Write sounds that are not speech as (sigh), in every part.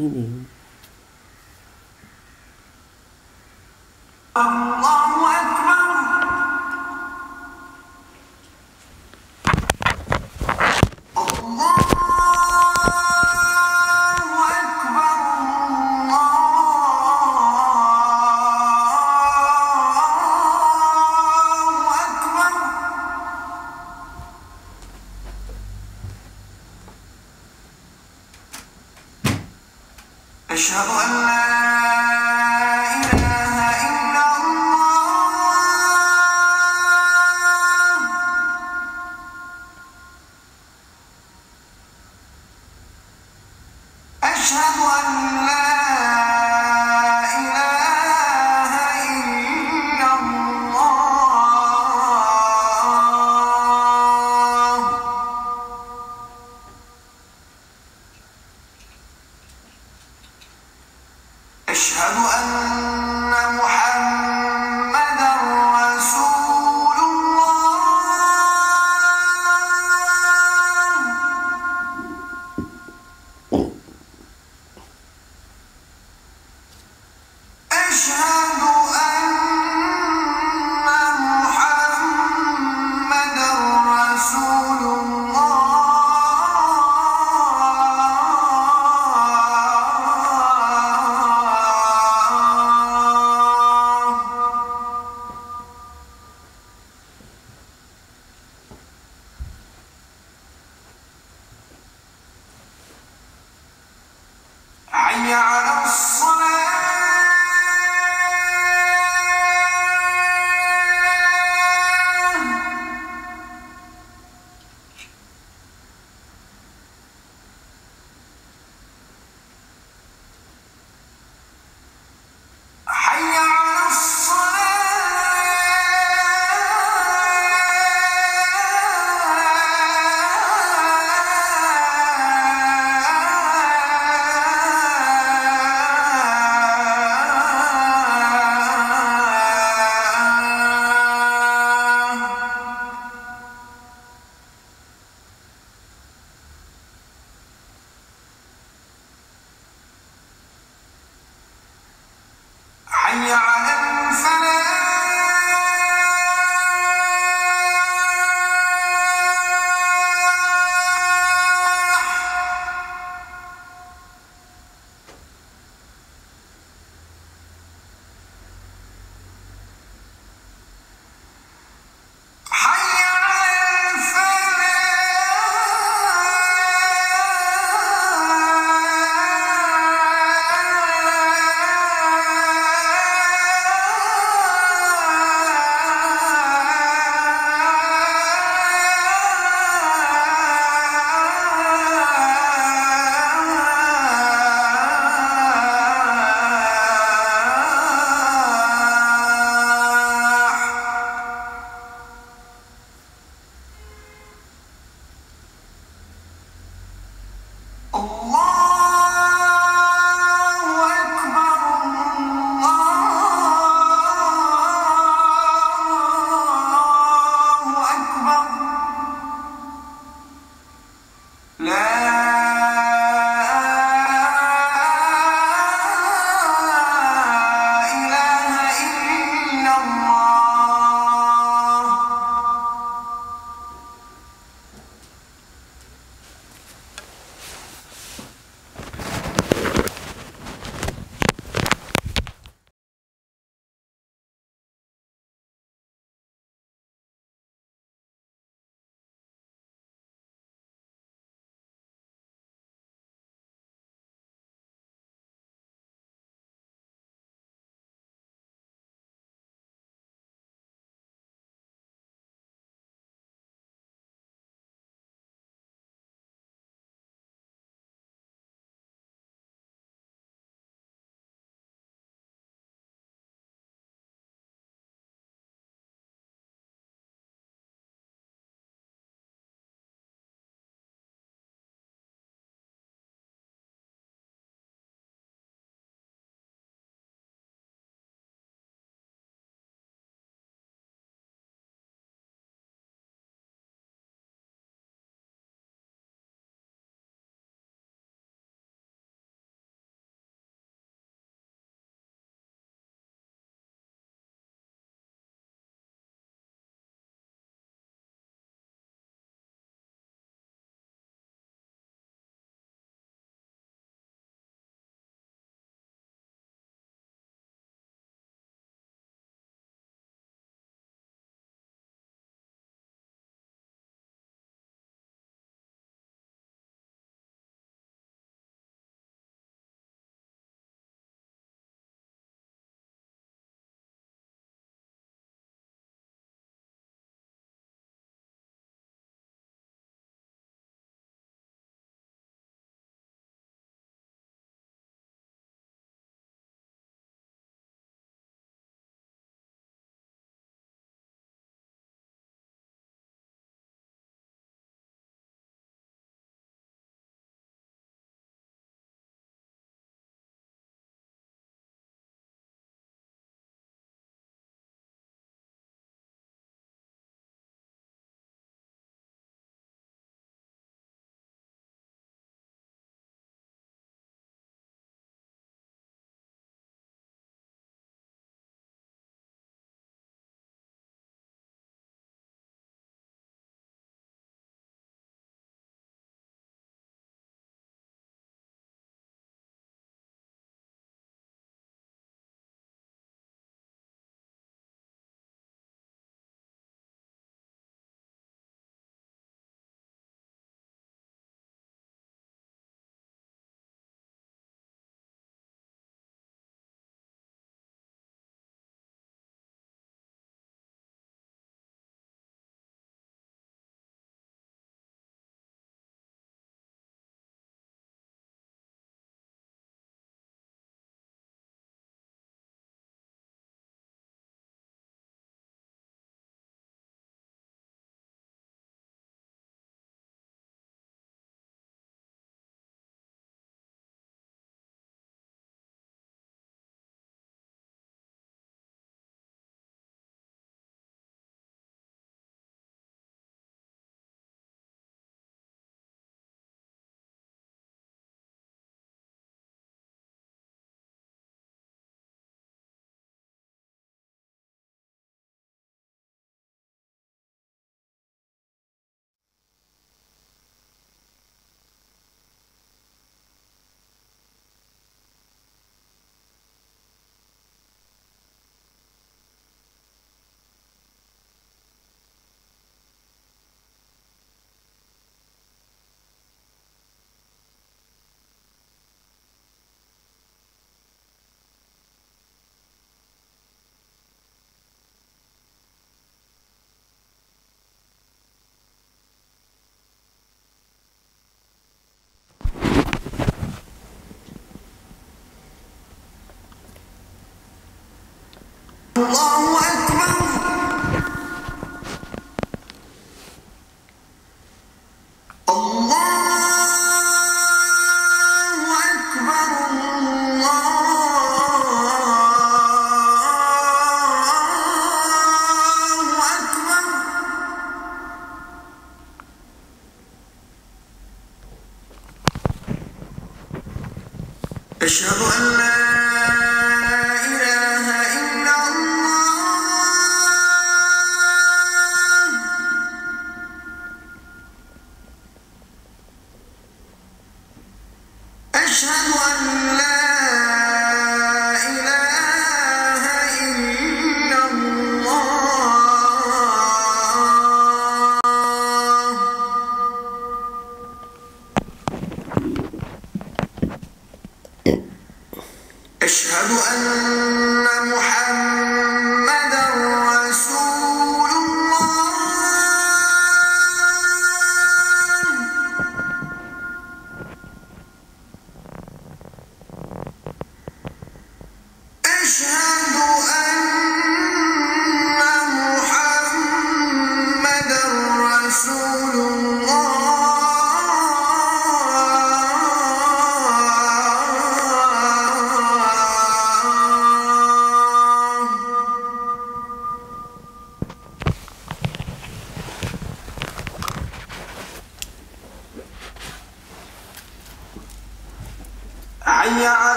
ini.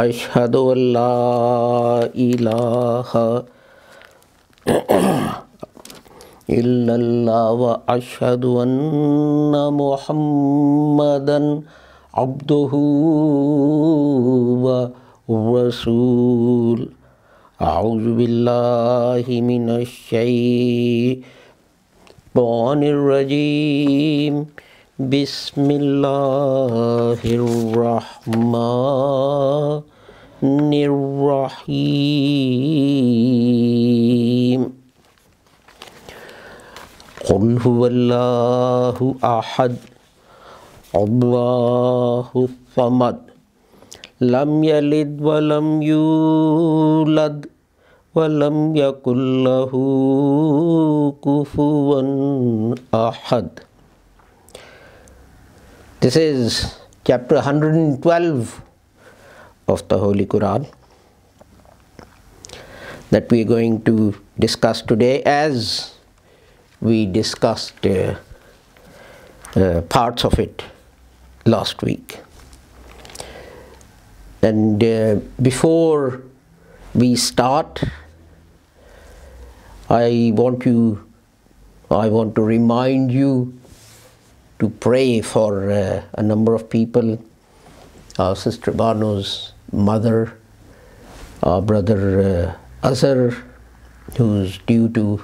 أشهد أن لا إله إلا الله وأشهد أن محمدا عبده ورسول. أعوذ بالله من الشيطان الرجيم. بسم الله الرحمن الرحيم. قل هو الله أحد. الله الصمد. لم يلد ولم يولد ولم يكن له كفوا أحد. This is chapter 112 of the Holy Quran. That we are going to discuss today as we discussed uh, uh, parts of it last week. And uh, before we start, I want you, I want to remind you to pray for uh, a number of people. Our sister Banu's mother, our brother uh, Azhar, who's due to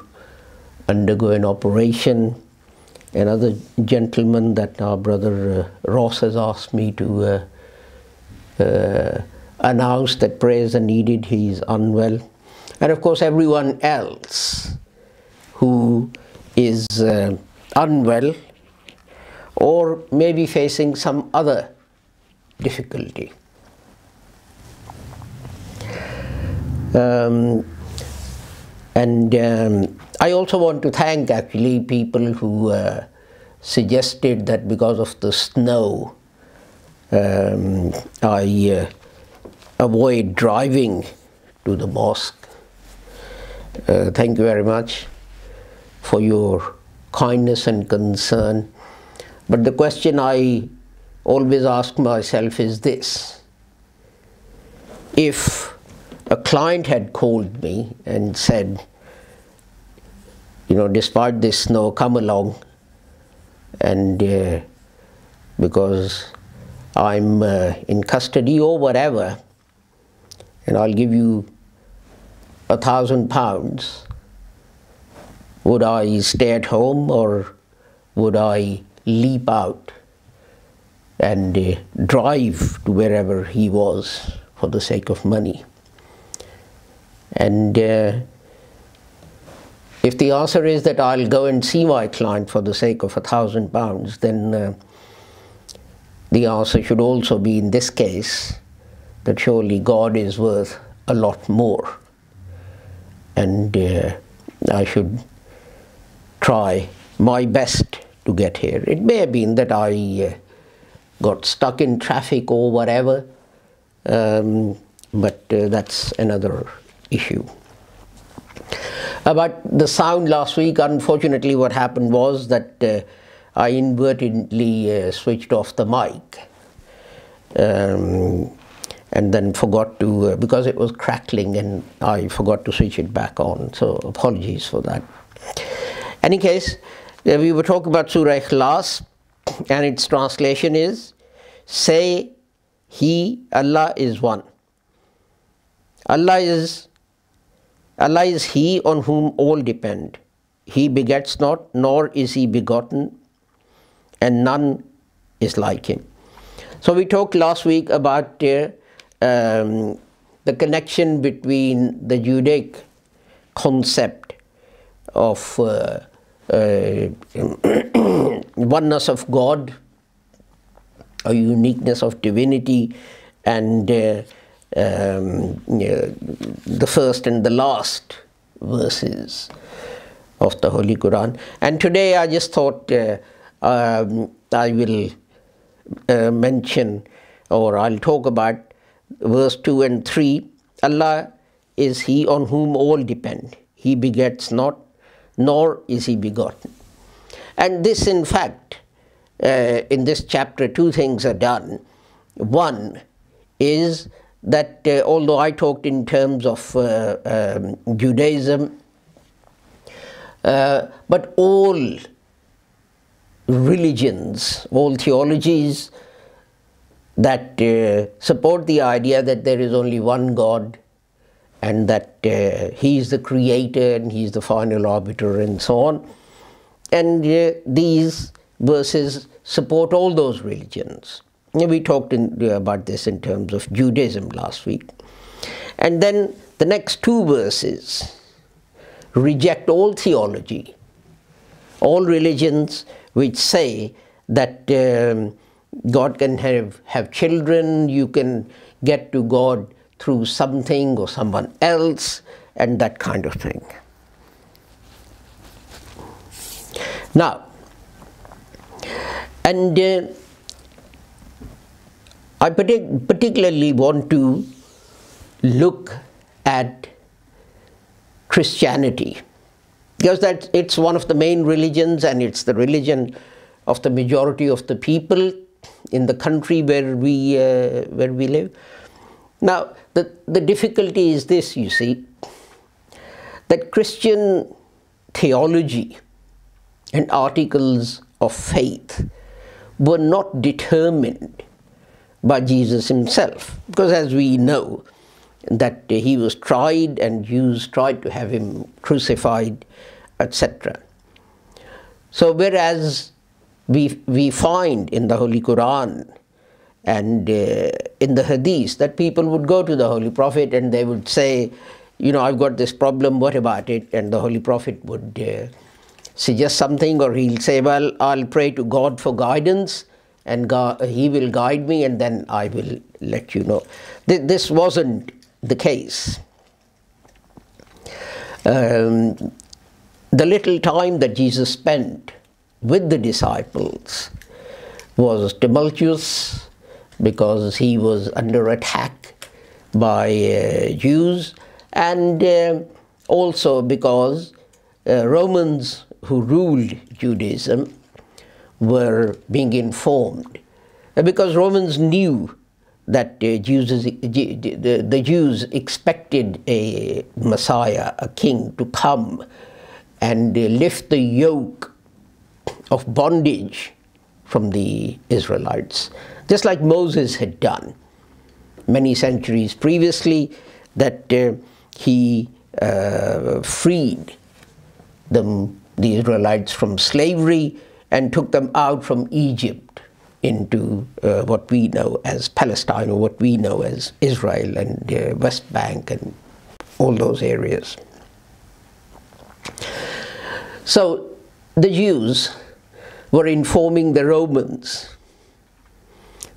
undergo an operation, another gentleman that our brother uh, Ross has asked me to uh, uh, announce that prayers are needed, he is unwell. And of course, everyone else who is uh, unwell or maybe facing some other difficulty. Um, and um, I also want to thank actually people who uh, suggested that because of the snow, um, I uh, avoid driving to the mosque. Uh, thank you very much for your kindness and concern. But the question I always ask myself is this if a client had called me and said, you know, despite this snow, come along, and uh, because I'm uh, in custody or whatever, and I'll give you a thousand pounds, would I stay at home or would I leap out and uh, drive to wherever he was for the sake of money? And uh, if the answer is that I'll go and see my client for the sake of a thousand pounds, then uh, the answer should also be in this case that surely God is worth a lot more. And uh, I should try my best to get here. It may have been that I uh, got stuck in traffic or whatever, um, but uh, that's another issue. About the sound last week, unfortunately, what happened was that uh, I inadvertently uh, switched off the mic. Um, and then forgot to, uh, because it was crackling and I forgot to switch it back on. So apologies for that. Any case, uh, we were talking about Surah Ikhlas and its translation is, say He, Allah is one. Allah is, Allah is He on whom all depend. He begets not, nor is He begotten, and none is like Him. So we talked last week about uh, um, the connection between the Judaic concept of uh, uh, (clears throat) oneness of God, a uniqueness of divinity, and uh, um, the first and the last verses of the Holy Quran. And today I just thought uh, um, I will uh, mention or I'll talk about verse 2 and 3 Allah is He on whom all depend. He begets not, nor is He begotten. And this, in fact, uh, in this chapter, two things are done. One is that uh, although I talked in terms of uh, um, Judaism, uh, but all religions, all theologies, that uh, support the idea that there is only one God and that uh, He is the creator and He is the final arbiter and so on. And uh, these verses support all those religions. We talked in, about this in terms of Judaism last week. And then the next two verses reject all theology, all religions which say that. Um, God can have, have children, you can get to God through something or someone else and that kind of thing. Now, and uh, I particularly want to look at Christianity because that it's one of the main religions and it's the religion of the majority of the people in the country where we uh, where we live. Now the the difficulty is this, you see, that Christian theology and articles of faith were not determined by Jesus himself, because as we know, that he was tried and Jews tried to have him crucified, etc. So, whereas we, we find in the Holy Quran and uh, in the Hadith that people would go to the Holy Prophet and they would say, You know, I've got this problem, what about it? And the Holy Prophet would uh, suggest something, or he'll say, Well, I'll pray to God for guidance and He will guide me, and then I will let you know. This wasn't the case. Um, the little time that Jesus spent with the disciples was tumultuous because he was under attack by uh, Jews and uh, also because uh, Romans who ruled Judaism were being informed. Because Romans knew that uh, Jews, the, the Jews expected a Messiah, a king, to come and uh, lift the yoke of bondage from the Israelites, just like Moses had done many centuries previously, that uh, he uh, freed them, the Israelites from slavery and took them out from Egypt into uh, what we know as Palestine or what we know as Israel and uh, West Bank and all those areas. So the Jews were informing the Romans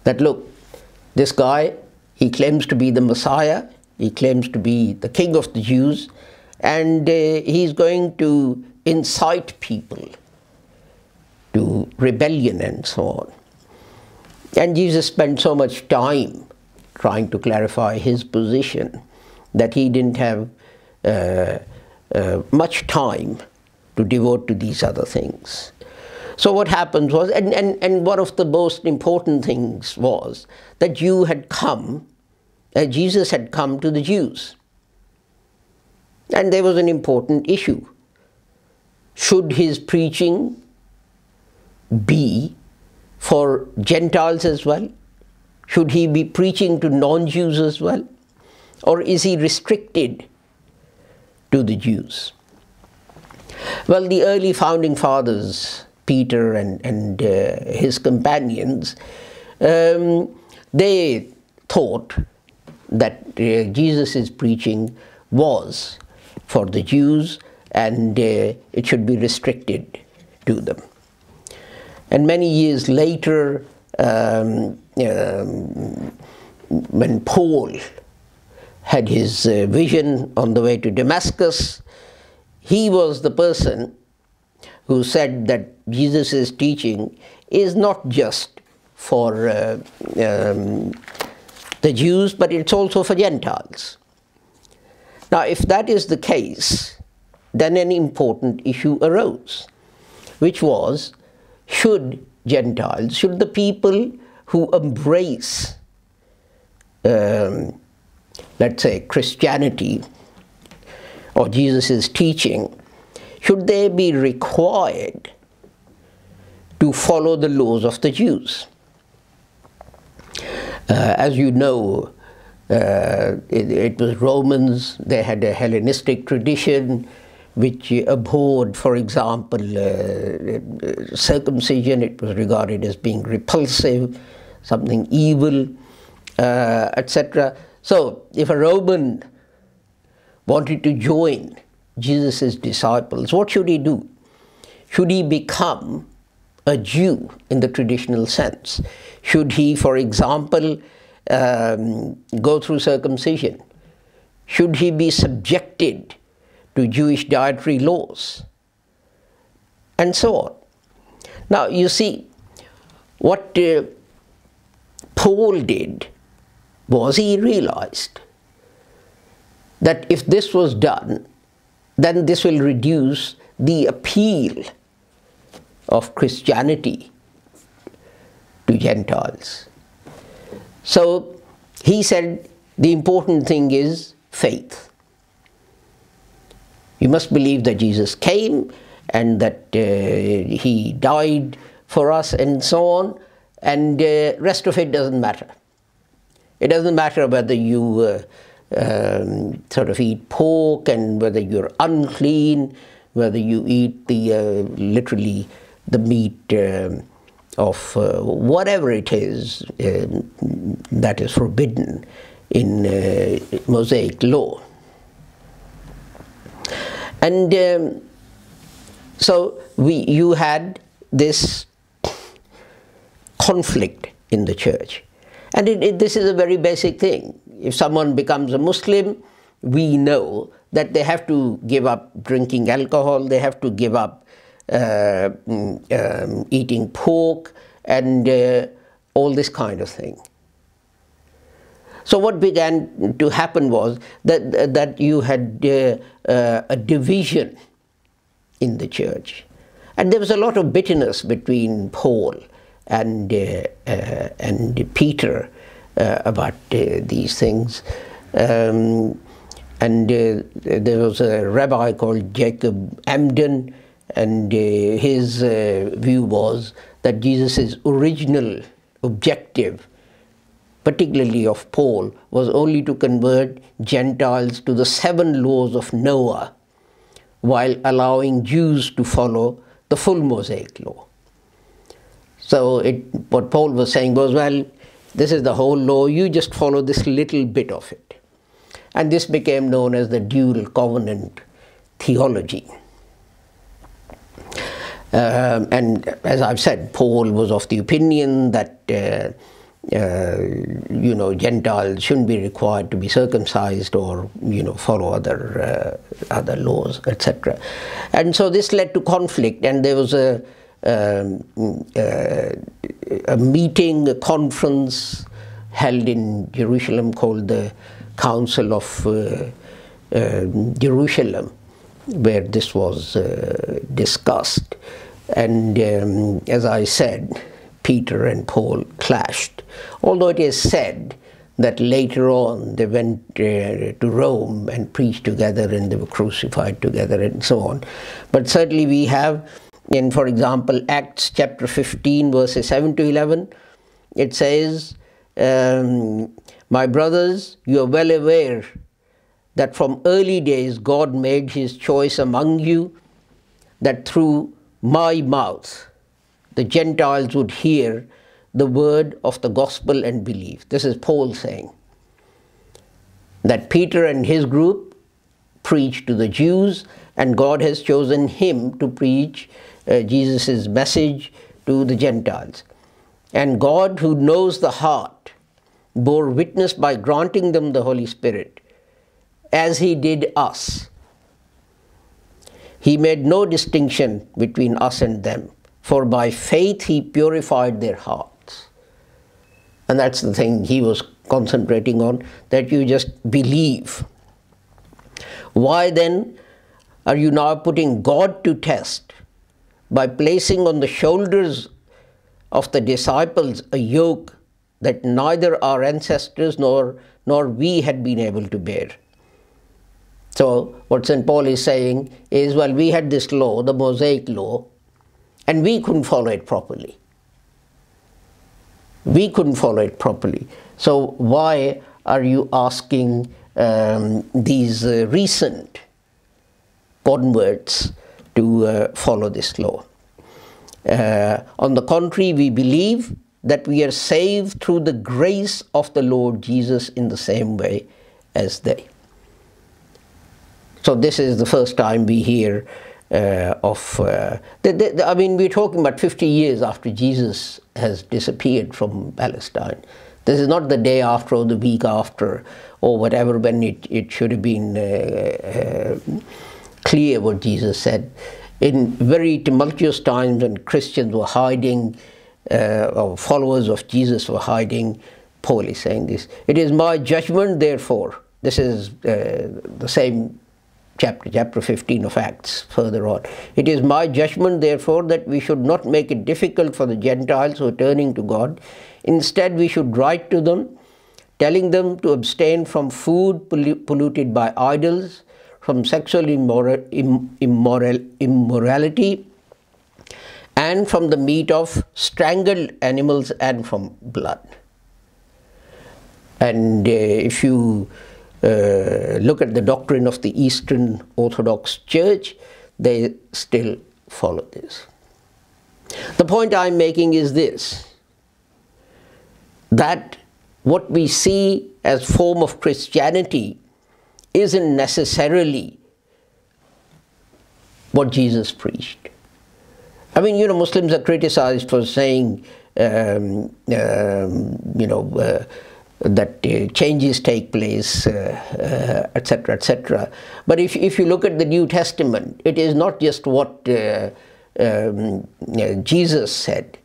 that look, this guy, he claims to be the Messiah, he claims to be the king of the Jews, and uh, he's going to incite people to rebellion and so on. And Jesus spent so much time trying to clarify his position that he didn't have uh, uh, much time to devote to these other things. So what happened was, and, and, and one of the most important things was that you had come, uh, Jesus had come to the Jews. And there was an important issue. Should his preaching be for Gentiles as well? Should he be preaching to non Jews as well? Or is he restricted to the Jews? Well, the early founding fathers, Peter and, and uh, his companions, um, they thought that uh, Jesus' preaching was for the Jews and uh, it should be restricted to them. And many years later, um, um, when Paul had his uh, vision on the way to Damascus, he was the person who said that Jesus' teaching is not just for uh, um, the Jews, but it's also for Gentiles. Now, if that is the case, then an important issue arose, which was should Gentiles, should the people who embrace, um, let's say, Christianity or Jesus' teaching, should they be required to follow the laws of the Jews? Uh, as you know, uh, it, it, was Romans, they had a Hellenistic tradition, which abhorred, for example, uh, circumcision. It was regarded as being repulsive, something evil, uh, etc. So, if a Roman wanted to join Jesus' disciples, what should he do? Should he become a Jew in the traditional sense? Should he, for example, um, go through circumcision? Should he be subjected to Jewish dietary laws? And so on. Now, you see, what uh, Paul did was he realized that if this was done, then this will reduce the appeal of Christianity to Gentiles. So he said the important thing is faith. You must believe that Jesus came and that uh, he died for us and so on, and uh, rest of it doesn't matter. It doesn't matter whether you uh, um, sort of eat pork and whether you're unclean, whether you eat the uh, literally the meat um, of uh, whatever it is uh, that is forbidden in uh, Mosaic law. And um, so we, you had this conflict in the church. And it, it, this is a very basic thing. If someone becomes a Muslim, we know that they have to give up drinking alcohol, they have to give up uh, mm, um, eating pork, and uh, all this kind of thing. So what began to happen was that that you had uh, uh, a division in the church, and there was a lot of bitterness between Paul and uh, uh and Peter uh, about uh, these things. Um, and there was a rabbi called Jacob Emden, and his view was that Jesus' original objective particularly of Paul, was only to convert Gentiles to the seven laws of Noah while allowing Jews to follow the full Mosaic law. So it, what Paul was saying was, well, this is the whole law, you just follow this little bit of it. And this became known as the dual covenant theology. Um, and as I've said, Paul was of the opinion that uh, you know, Gentiles shouldn't be required to be circumcised or, you know, follow other, uh, other laws, etc. And so this led to conflict, and there was a, um, uh, a meeting, a conference held in Jerusalem called the Council of uh, uh, Jerusalem, where this was uh, discussed. And um, as I said, Peter and Paul clashed. Although it is said that later on they went uh, to Rome and preached together and they were crucified together and so on. But certainly we have, in for example, Acts chapter 15, verses 7 to 11, it says, um, My brothers, you are well aware that from early days God made his choice among you, that through my mouth the Gentiles would hear the word of the gospel and believe. This is Paul saying that Peter and his group preached to the Jews, and God has chosen him to preach uh, Jesus' message to the Gentiles. And God, who knows the heart, bore witness by granting them the Holy Spirit, as he did us. He made no distinction between us and them for by faith he purified their hearts. And that's the thing he was concentrating on, that you just believe. Why then are you now putting God to test by placing on the shoulders of the disciples a yoke that neither our ancestors nor, nor we had been able to bear? So, what St. Paul is saying is well, we had this law, the Mosaic law, and we couldn't follow it properly. We couldn't follow it properly. So why are you asking um, these uh, recent converts to uh, follow this law? Uh, on the contrary, we believe that we are saved through the grace of the Lord Jesus in the same way as they. So this is the first time we hear uh, of, uh, the, the, I mean, we're talking about 50 years after Jesus has disappeared from Palestine. This is not the day after or the week after or whatever when it, it should have been uh, uh, clear what Jesus said. In very tumultuous times when Christians were hiding, uh, or followers of Jesus were hiding, Paul is saying this. It is my judgment, therefore. This is uh, the same chapter, chapter 15 of Acts, further on. It is my judgment, therefore, that we should not make it difficult for the Gentiles who are turning to God. Instead, we should write to them, telling them to abstain from food polluted by idols, from sexual immoral, immoral, immorality, and from the meat of strangled animals and from blood. And uh, if you look at the doctrine of the Eastern Orthodox Church, they still follow this. The point I'm making is this that what we see as form of Christianity isn't necessarily what Jesus preached. I mean, you know, Muslims are criticized for saying, um, um, you know, uh, that uh, changes take place, etc., uh, etc. Uh, et but if, if you look at the New Testament, it is not just what uh, um, Jesus said.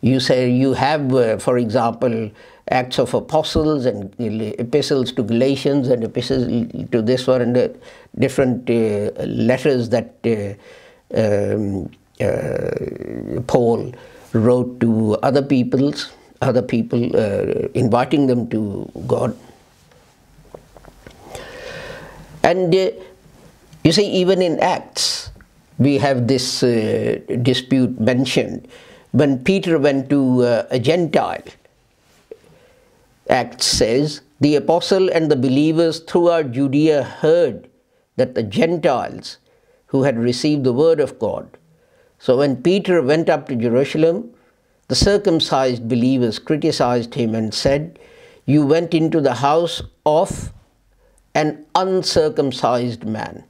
You say you have, uh, for example, Acts of Apostles and epistles to Galatians and epistles to this one and the different uh, letters that um, Paul wrote to other peoples other people, uh, inviting them to God. And uh, you see, even in Acts, we have this uh, dispute mentioned. When Peter went to a Gentile, Acts says, the apostle and the believers throughout Judea heard that the Gentiles who had received the word of God. So when Peter went up to Jerusalem, the circumcised believers criticized him and said, You went into the house of an uncircumcised man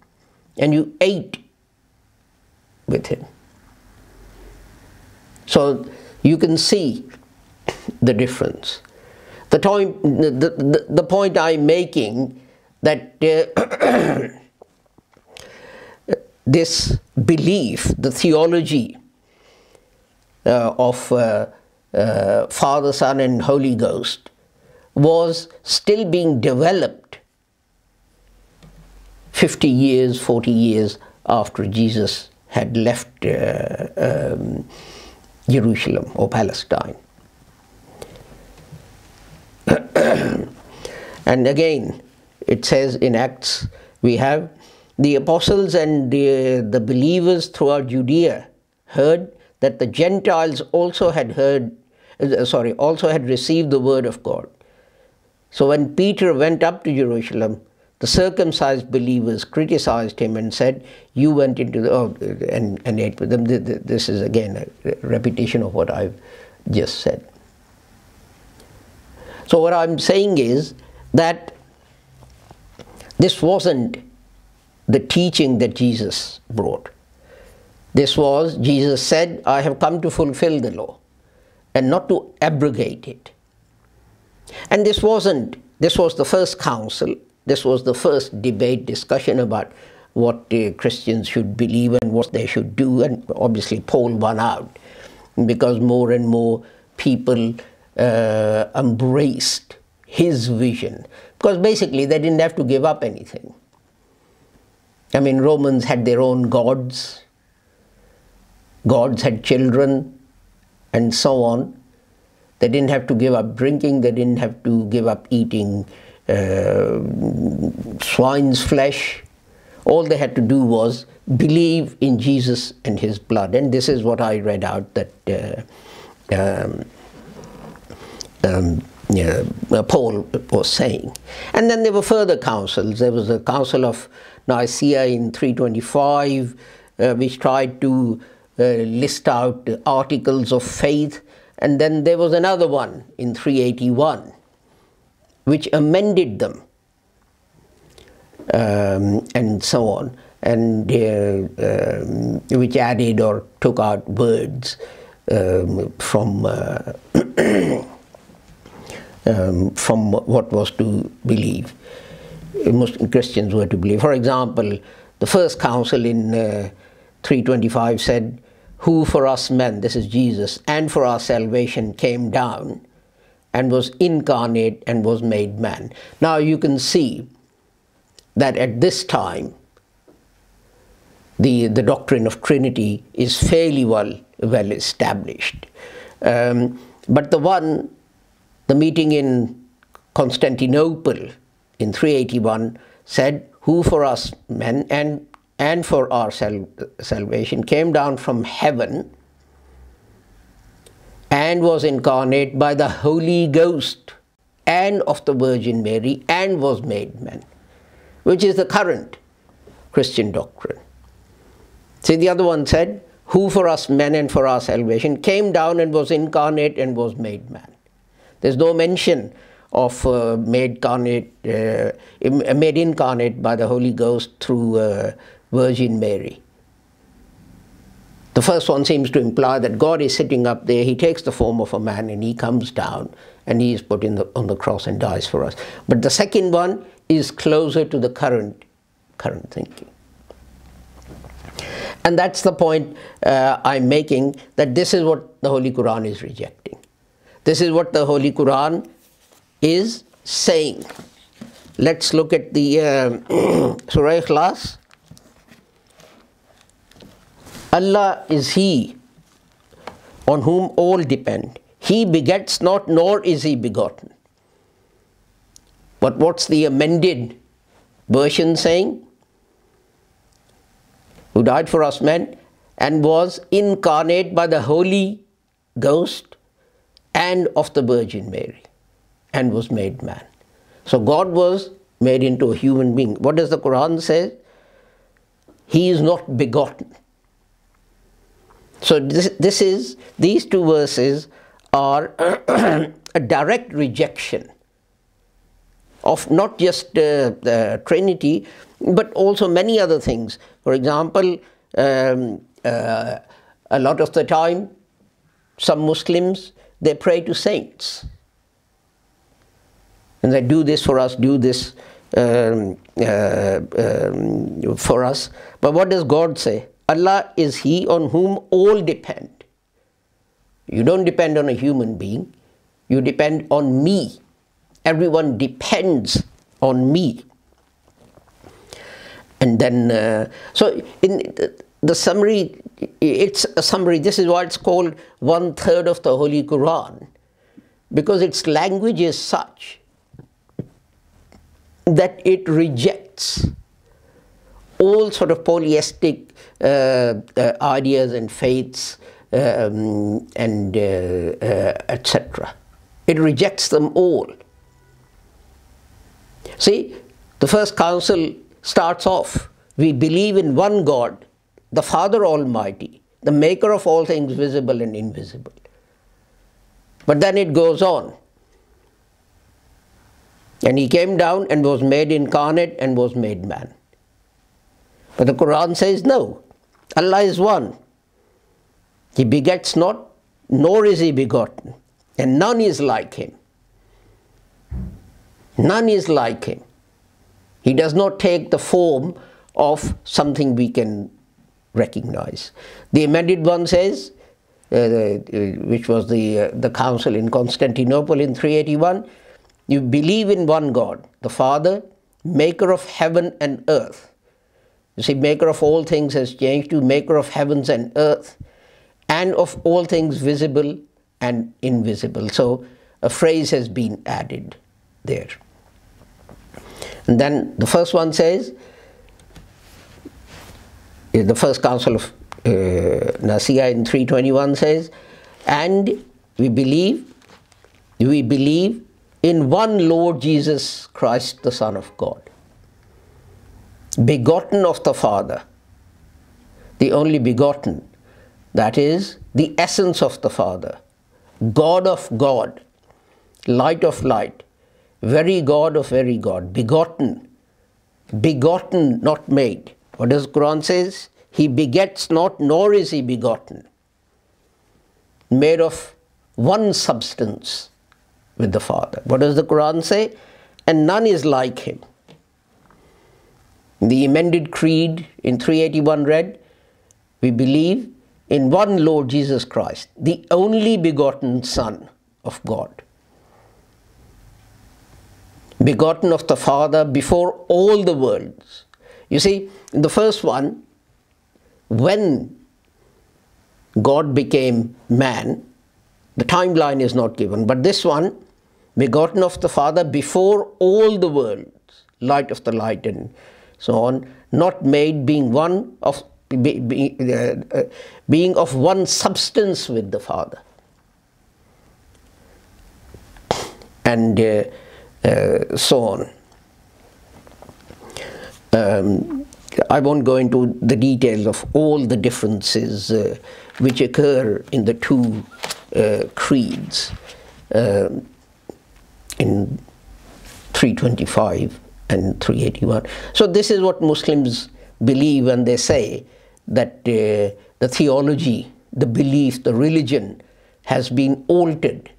and you ate with him. So you can see the difference. The, time, the, the, the point I'm making that uh, (coughs) this belief, the theology of uh, uh, Father, Son, and Holy Ghost was still being developed 50 years, 40 years after Jesus had left uh, um, Jerusalem or Palestine. (clears throat) and again, it says in Acts, we have the apostles and the, the believers throughout Judea heard that the Gentiles also had heard, uh, sorry, also had received the word of God. So when Peter went up to Jerusalem, the circumcised believers criticized him and said, You went into the, oh, and, and ate with them. This is again a repetition of what I've just said. So, what I'm saying is that this wasn't the teaching that Jesus brought. This was, Jesus said, I have come to fulfill the law and not to abrogate it. And this wasn't, this was the first council, this was the first debate, discussion about what uh, Christians should believe and what they should do, and obviously Paul won out because more and more people uh, embraced his vision. Because basically they didn't have to give up anything. I mean, Romans had their own gods, gods had children, and so on. They didn't have to give up drinking, they didn't have to give up eating uh, swine's flesh. All they had to do was believe in Jesus and his blood. And this is what I read out that uh, um, um, yeah, Paul was saying. And then there were further councils. There was a council of Nicaea in 325, uh, which tried to uh, list out articles of faith, and then there was another one in 381 which amended them, um, and so on, and uh, um, which added or took out words um, from uh, (clears throat) um, from what was to believe. Muslim Christians were to believe. For example, the first council in uh, 325 said, Who for us men, this is Jesus, and for our salvation came down and was incarnate and was made man. Now you can see that at this time, the, the doctrine of Trinity is fairly well, well established. Um, but the one, the meeting in Constantinople in 381 said, Who for us men and, and for our sal- salvation came down from heaven and was incarnate by the Holy Ghost and of the Virgin Mary and was made man, which is the current Christian doctrine. See, the other one said, Who for us men and for our salvation came down and was incarnate and was made man. There's no mention of uh, made, carnate, uh, made incarnate by the Holy Ghost through uh, Virgin Mary. The first one seems to imply that God is sitting up there, he takes the form of a man and he comes down and he is put in the, on the cross and dies for us. But the second one is closer to the current, current thinking. And that's the point uh, I'm making that this is what the Holy Quran is rejecting. This is what the Holy Quran is saying. Let's look at the uh, (clears throat) Surah Ikhlas. Allah is He on whom all depend. He begets not, nor is He begotten. But what's the amended version saying? Who died for us men and was incarnate by the Holy Ghost and of the Virgin Mary and was made man. So God was made into a human being. What does the Quran say? He is not begotten. So this, this is these two verses are (clears throat) a direct rejection of not just uh, the Trinity, but also many other things. For example, um, uh, a lot of the time, some Muslims they pray to saints, and they do this for us, do this um, uh, um, for us. But what does God say? Allah is He on whom all depend. You don't depend on a human being, you depend on me. Everyone depends on me. And then, uh, so in the, the summary, it's a summary, this is why it's called one third of the Holy Quran, because its language is such that it rejects all sort of polyistic ideas and faiths um, and uh, uh etc. It rejects them all. See, the first council starts off we believe in one God, the Father Almighty, the maker of all things visible and invisible. But then it goes on. And he came down and was made incarnate and was made man. But the Quran says no. Allah is one. He begets not, nor is he begotten. And none is like him. None is like him. He does not take the form of something we can recognize. The amended one says, uh, uh which was the, uh, the council in Constantinople in 381, you believe in one God, the Father, maker of heaven and earth. You see, maker of all things has changed to maker of heavens and earth, and of all things visible and invisible. So a phrase has been added there. And then the first one says, the first council of uh, Nicaea in 321 says, and we believe, we believe in one Lord Jesus Christ, the Son of God, begotten of the Father, the only begotten, that is, the essence of the Father, God of God, light of light, very God of very God, begotten, begotten, not made. What does Quran says? He begets not, nor is he begotten. Made of one substance with the Father. What does the Quran say? And none is like him. The amended creed in 381 read, We believe in one Lord Jesus Christ, the only begotten Son of God, begotten of the Father before all the worlds. You see, in the first one, when God became man, the timeline is not given, but this one, begotten of the Father before all the worlds, light of the light and so on, not made being one of be, be, uh, uh, being of one substance with the Father. And uh, uh, so on. Um, I won't go into the details of all the differences uh, which occur in the two uh, creeds um, in 325 and 381. So this is what Muslims believe when they say that uh, the theology, the belief, the religion has been altered.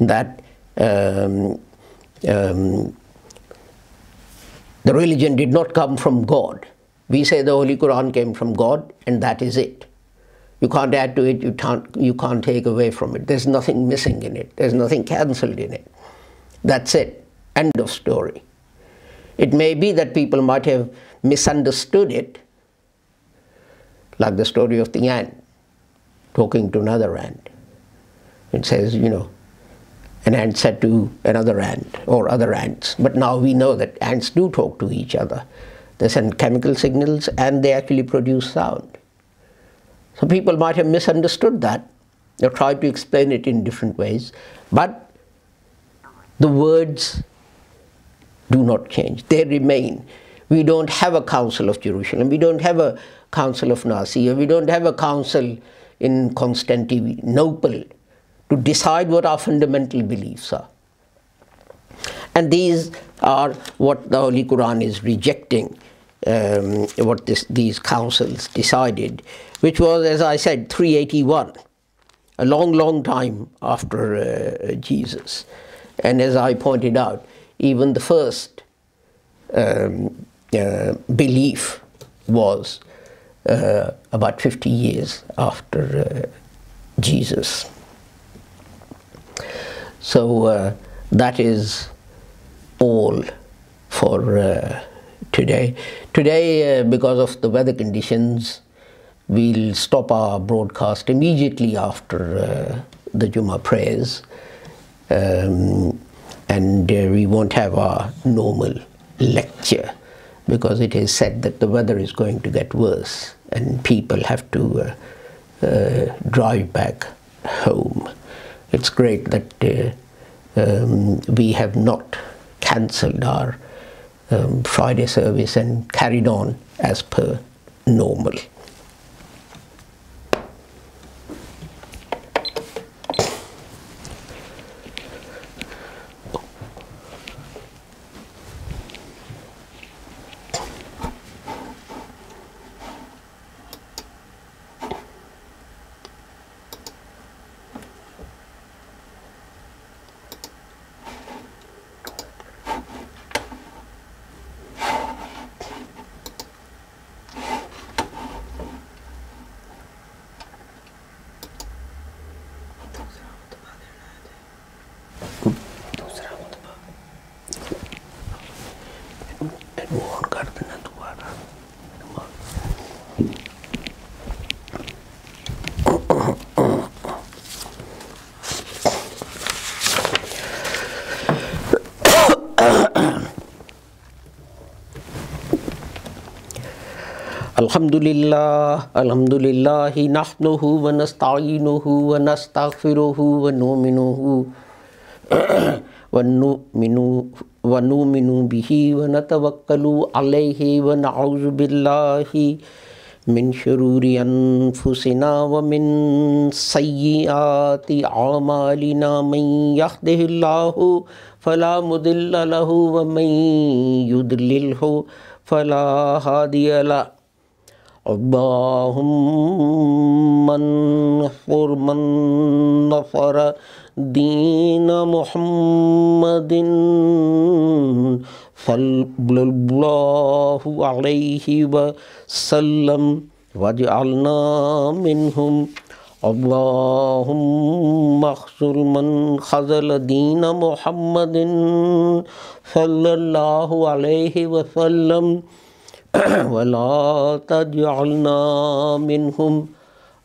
That um, um, the religion did not come from God. We say the Holy Quran came from God, and that is it. You can't add to it, you can't, you can't take away from it. There's nothing missing in it, there's nothing cancelled in it. That's it. End of story. It may be that people might have misunderstood it, like the story of the ant talking to another ant. It says, you know, an ant said to another ant or other ants. But now we know that ants do talk to each other. They send chemical signals and they actually produce sound. So people might have misunderstood that or tried to explain it in different ways. But the words do not change, they remain. We don't have a Council of Jerusalem, we don't have a Council of Nicaea, we don't have a council in Constantinople to decide what our fundamental beliefs are. And these are what the Holy Quran is rejecting, um, what this, these councils decided, which was, as I said, 381, a long, long time after uh, Jesus. And as I pointed out, even the first um, uh, belief was uh, about 50 years after uh, Jesus. So uh, that is all for uh, today. Today, uh, because of the weather conditions, we'll stop our broadcast immediately after the Juma prayers, um, and uh, we won't have our normal lecture because it is said that the weather is going to get worse and people have to uh, drive back home it's great that uh, um, we have not cancelled our um, Friday service and carried on as per normal. الحمد لله الحمد لله نحمده ونستعينه ونستغفره ونؤمنه (clears throat) ونؤمن ونؤمن به ونتوكل عليه ونعوذ بالله من شرور أنفسنا ومن سيئات أعمالنا من يهده الله فلا مضل له ومن يضلله فلا هادي له. اللهم انصر من نصر دين محمد صلى الله عليه وسلم واجعلنا منهم. اللهم اخذل من خذل دين محمد صلى الله عليه وسلم. (clears throat) ولا تجعلنا منهم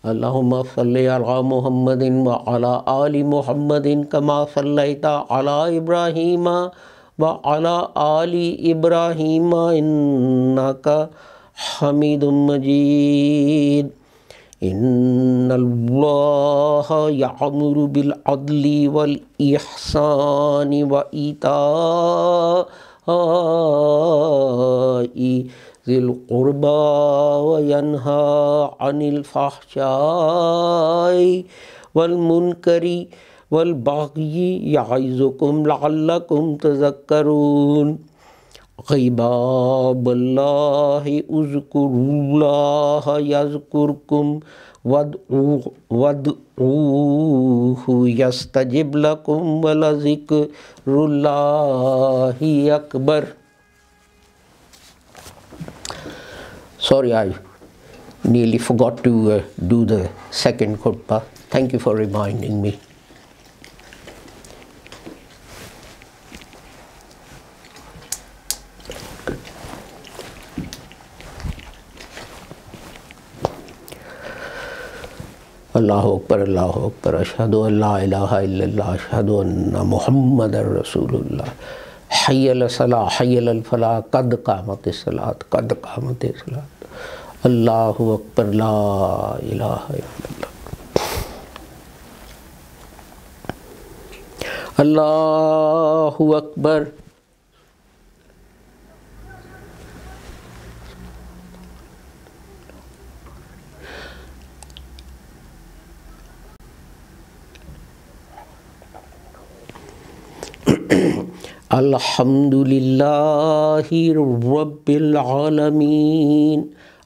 اللهم صل على محمد وعلى آل محمد كما صليت على إبراهيم وعلى آل إبراهيم إنك حميد مجيد إن الله يأمر بالعدل والإحسان وإيتاء ذي القربى وينهى عن الفحشاء والمنكر والبغي يعظكم لعلكم تذكرون عباد الله اذكروا الله يذكركم وادعوه وادعوه يستجب لكم ولذكر الله أكبر Sorry, I nearly forgot to uh, do the second khutbah. Thank you for reminding me. اللہ اکبر اللہ اکبر اشہد اللہ الہ الا اللہ اشہد ان محمد رسول اللہ حی الصلاح حی الفلاح قد قامت صلاح قد قامت الصلاۃ الله أكبر لا إله إلا الله الله أكبر الحمد لله رب العالمين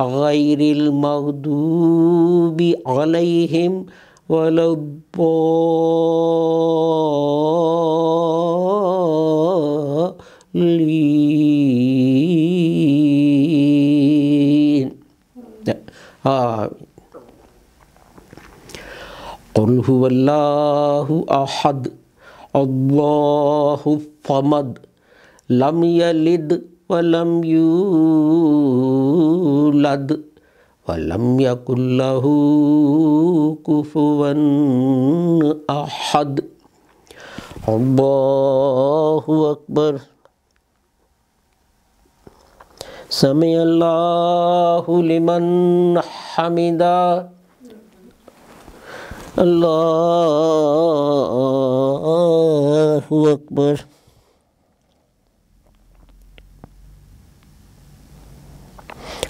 غير المغضوب عليهم ولا الضالين. قل هو الله أحد الله الصمد لم يلد ولم يولد ولم يكن له كفوا أحد الله أكبر سمع الله لمن حمده الله أكبر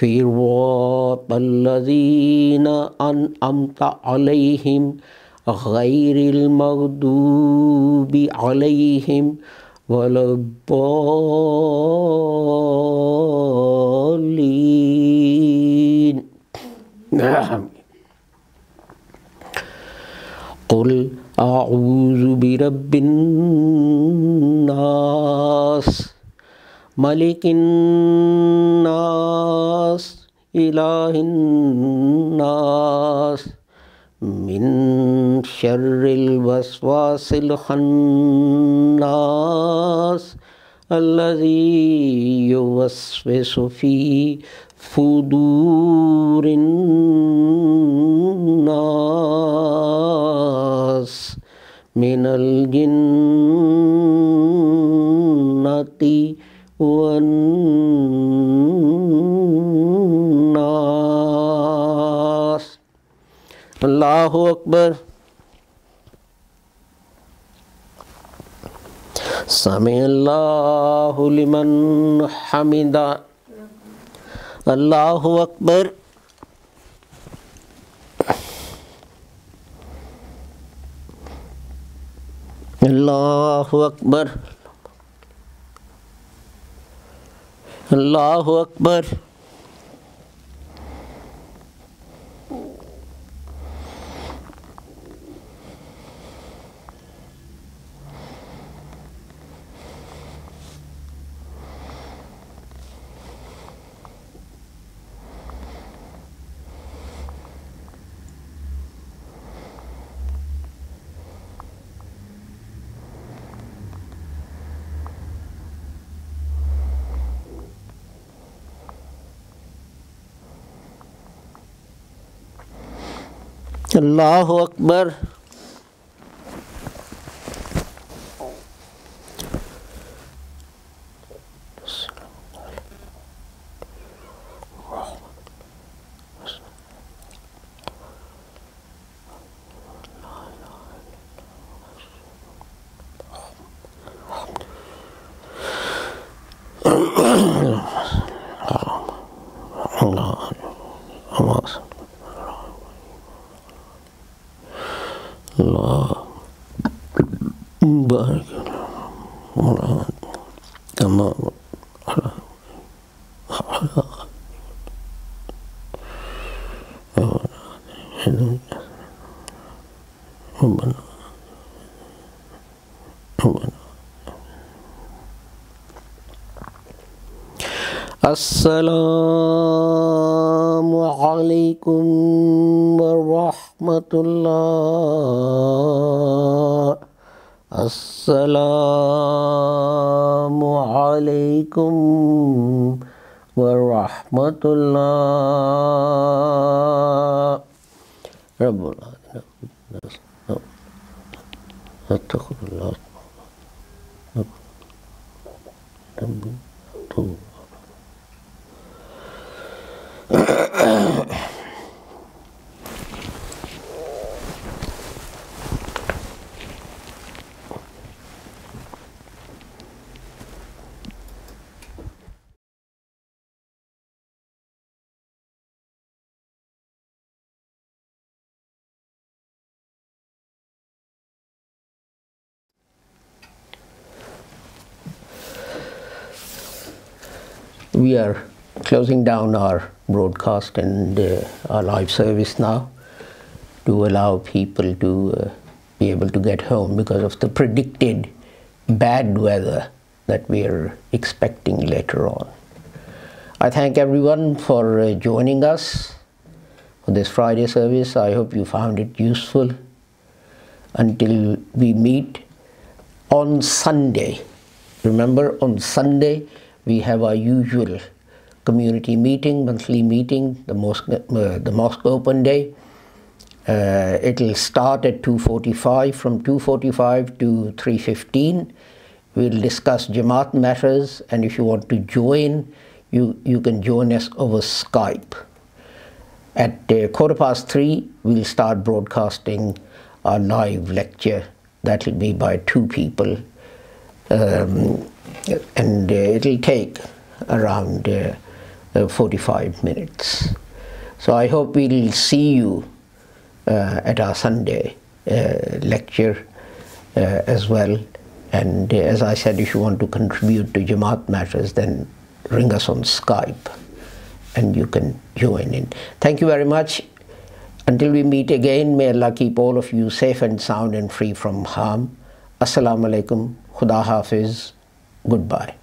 صراط الذين أنعمت عليهم غير المغضوب عليهم ولا الضالين. نعم. قل أعوذ برب الناس ملك الناس إله الناس، من شر الوسواس الخناس الذي يوسوس في صدور الناس، من الجنة والناس. الله أكبر. سمع الله لمن حمد الله أكبر. الله أكبر. اللہ اکبر اللہ اکبر السلام عليكم ورحمة الله. السلام عليكم ورحمة الله. ربنا اتقوا الله. توب are closing down our broadcast and uh, our live service now to allow people to uh, be able to get home because of the predicted bad weather that we are expecting later on. I thank everyone for uh, joining us for this Friday service. I hope you found it useful. Until we meet on Sunday. Remember, on Sunday we have our usual community meeting, monthly meeting, the mosque, uh, the mosque open day. Uh, it'll start at 2.45, from 2.45 to 3.15. We'll discuss Jamaat matters and if you want to join, you, you can join us over Skype. At uh, quarter past three, we'll start broadcasting our live lecture. That'll be by two people. Um, and uh, it'll take around uh, uh, 45 minutes. So I hope we'll see you at our Sunday lecture as well. And as I said, if you want to contribute to Jamaat matters, then ring us on Skype and you can join in. Thank you very much. Until we meet again, may Allah keep all of you safe and sound and free from harm. Assalamu alaikum. Khuda Hafiz. Goodbye.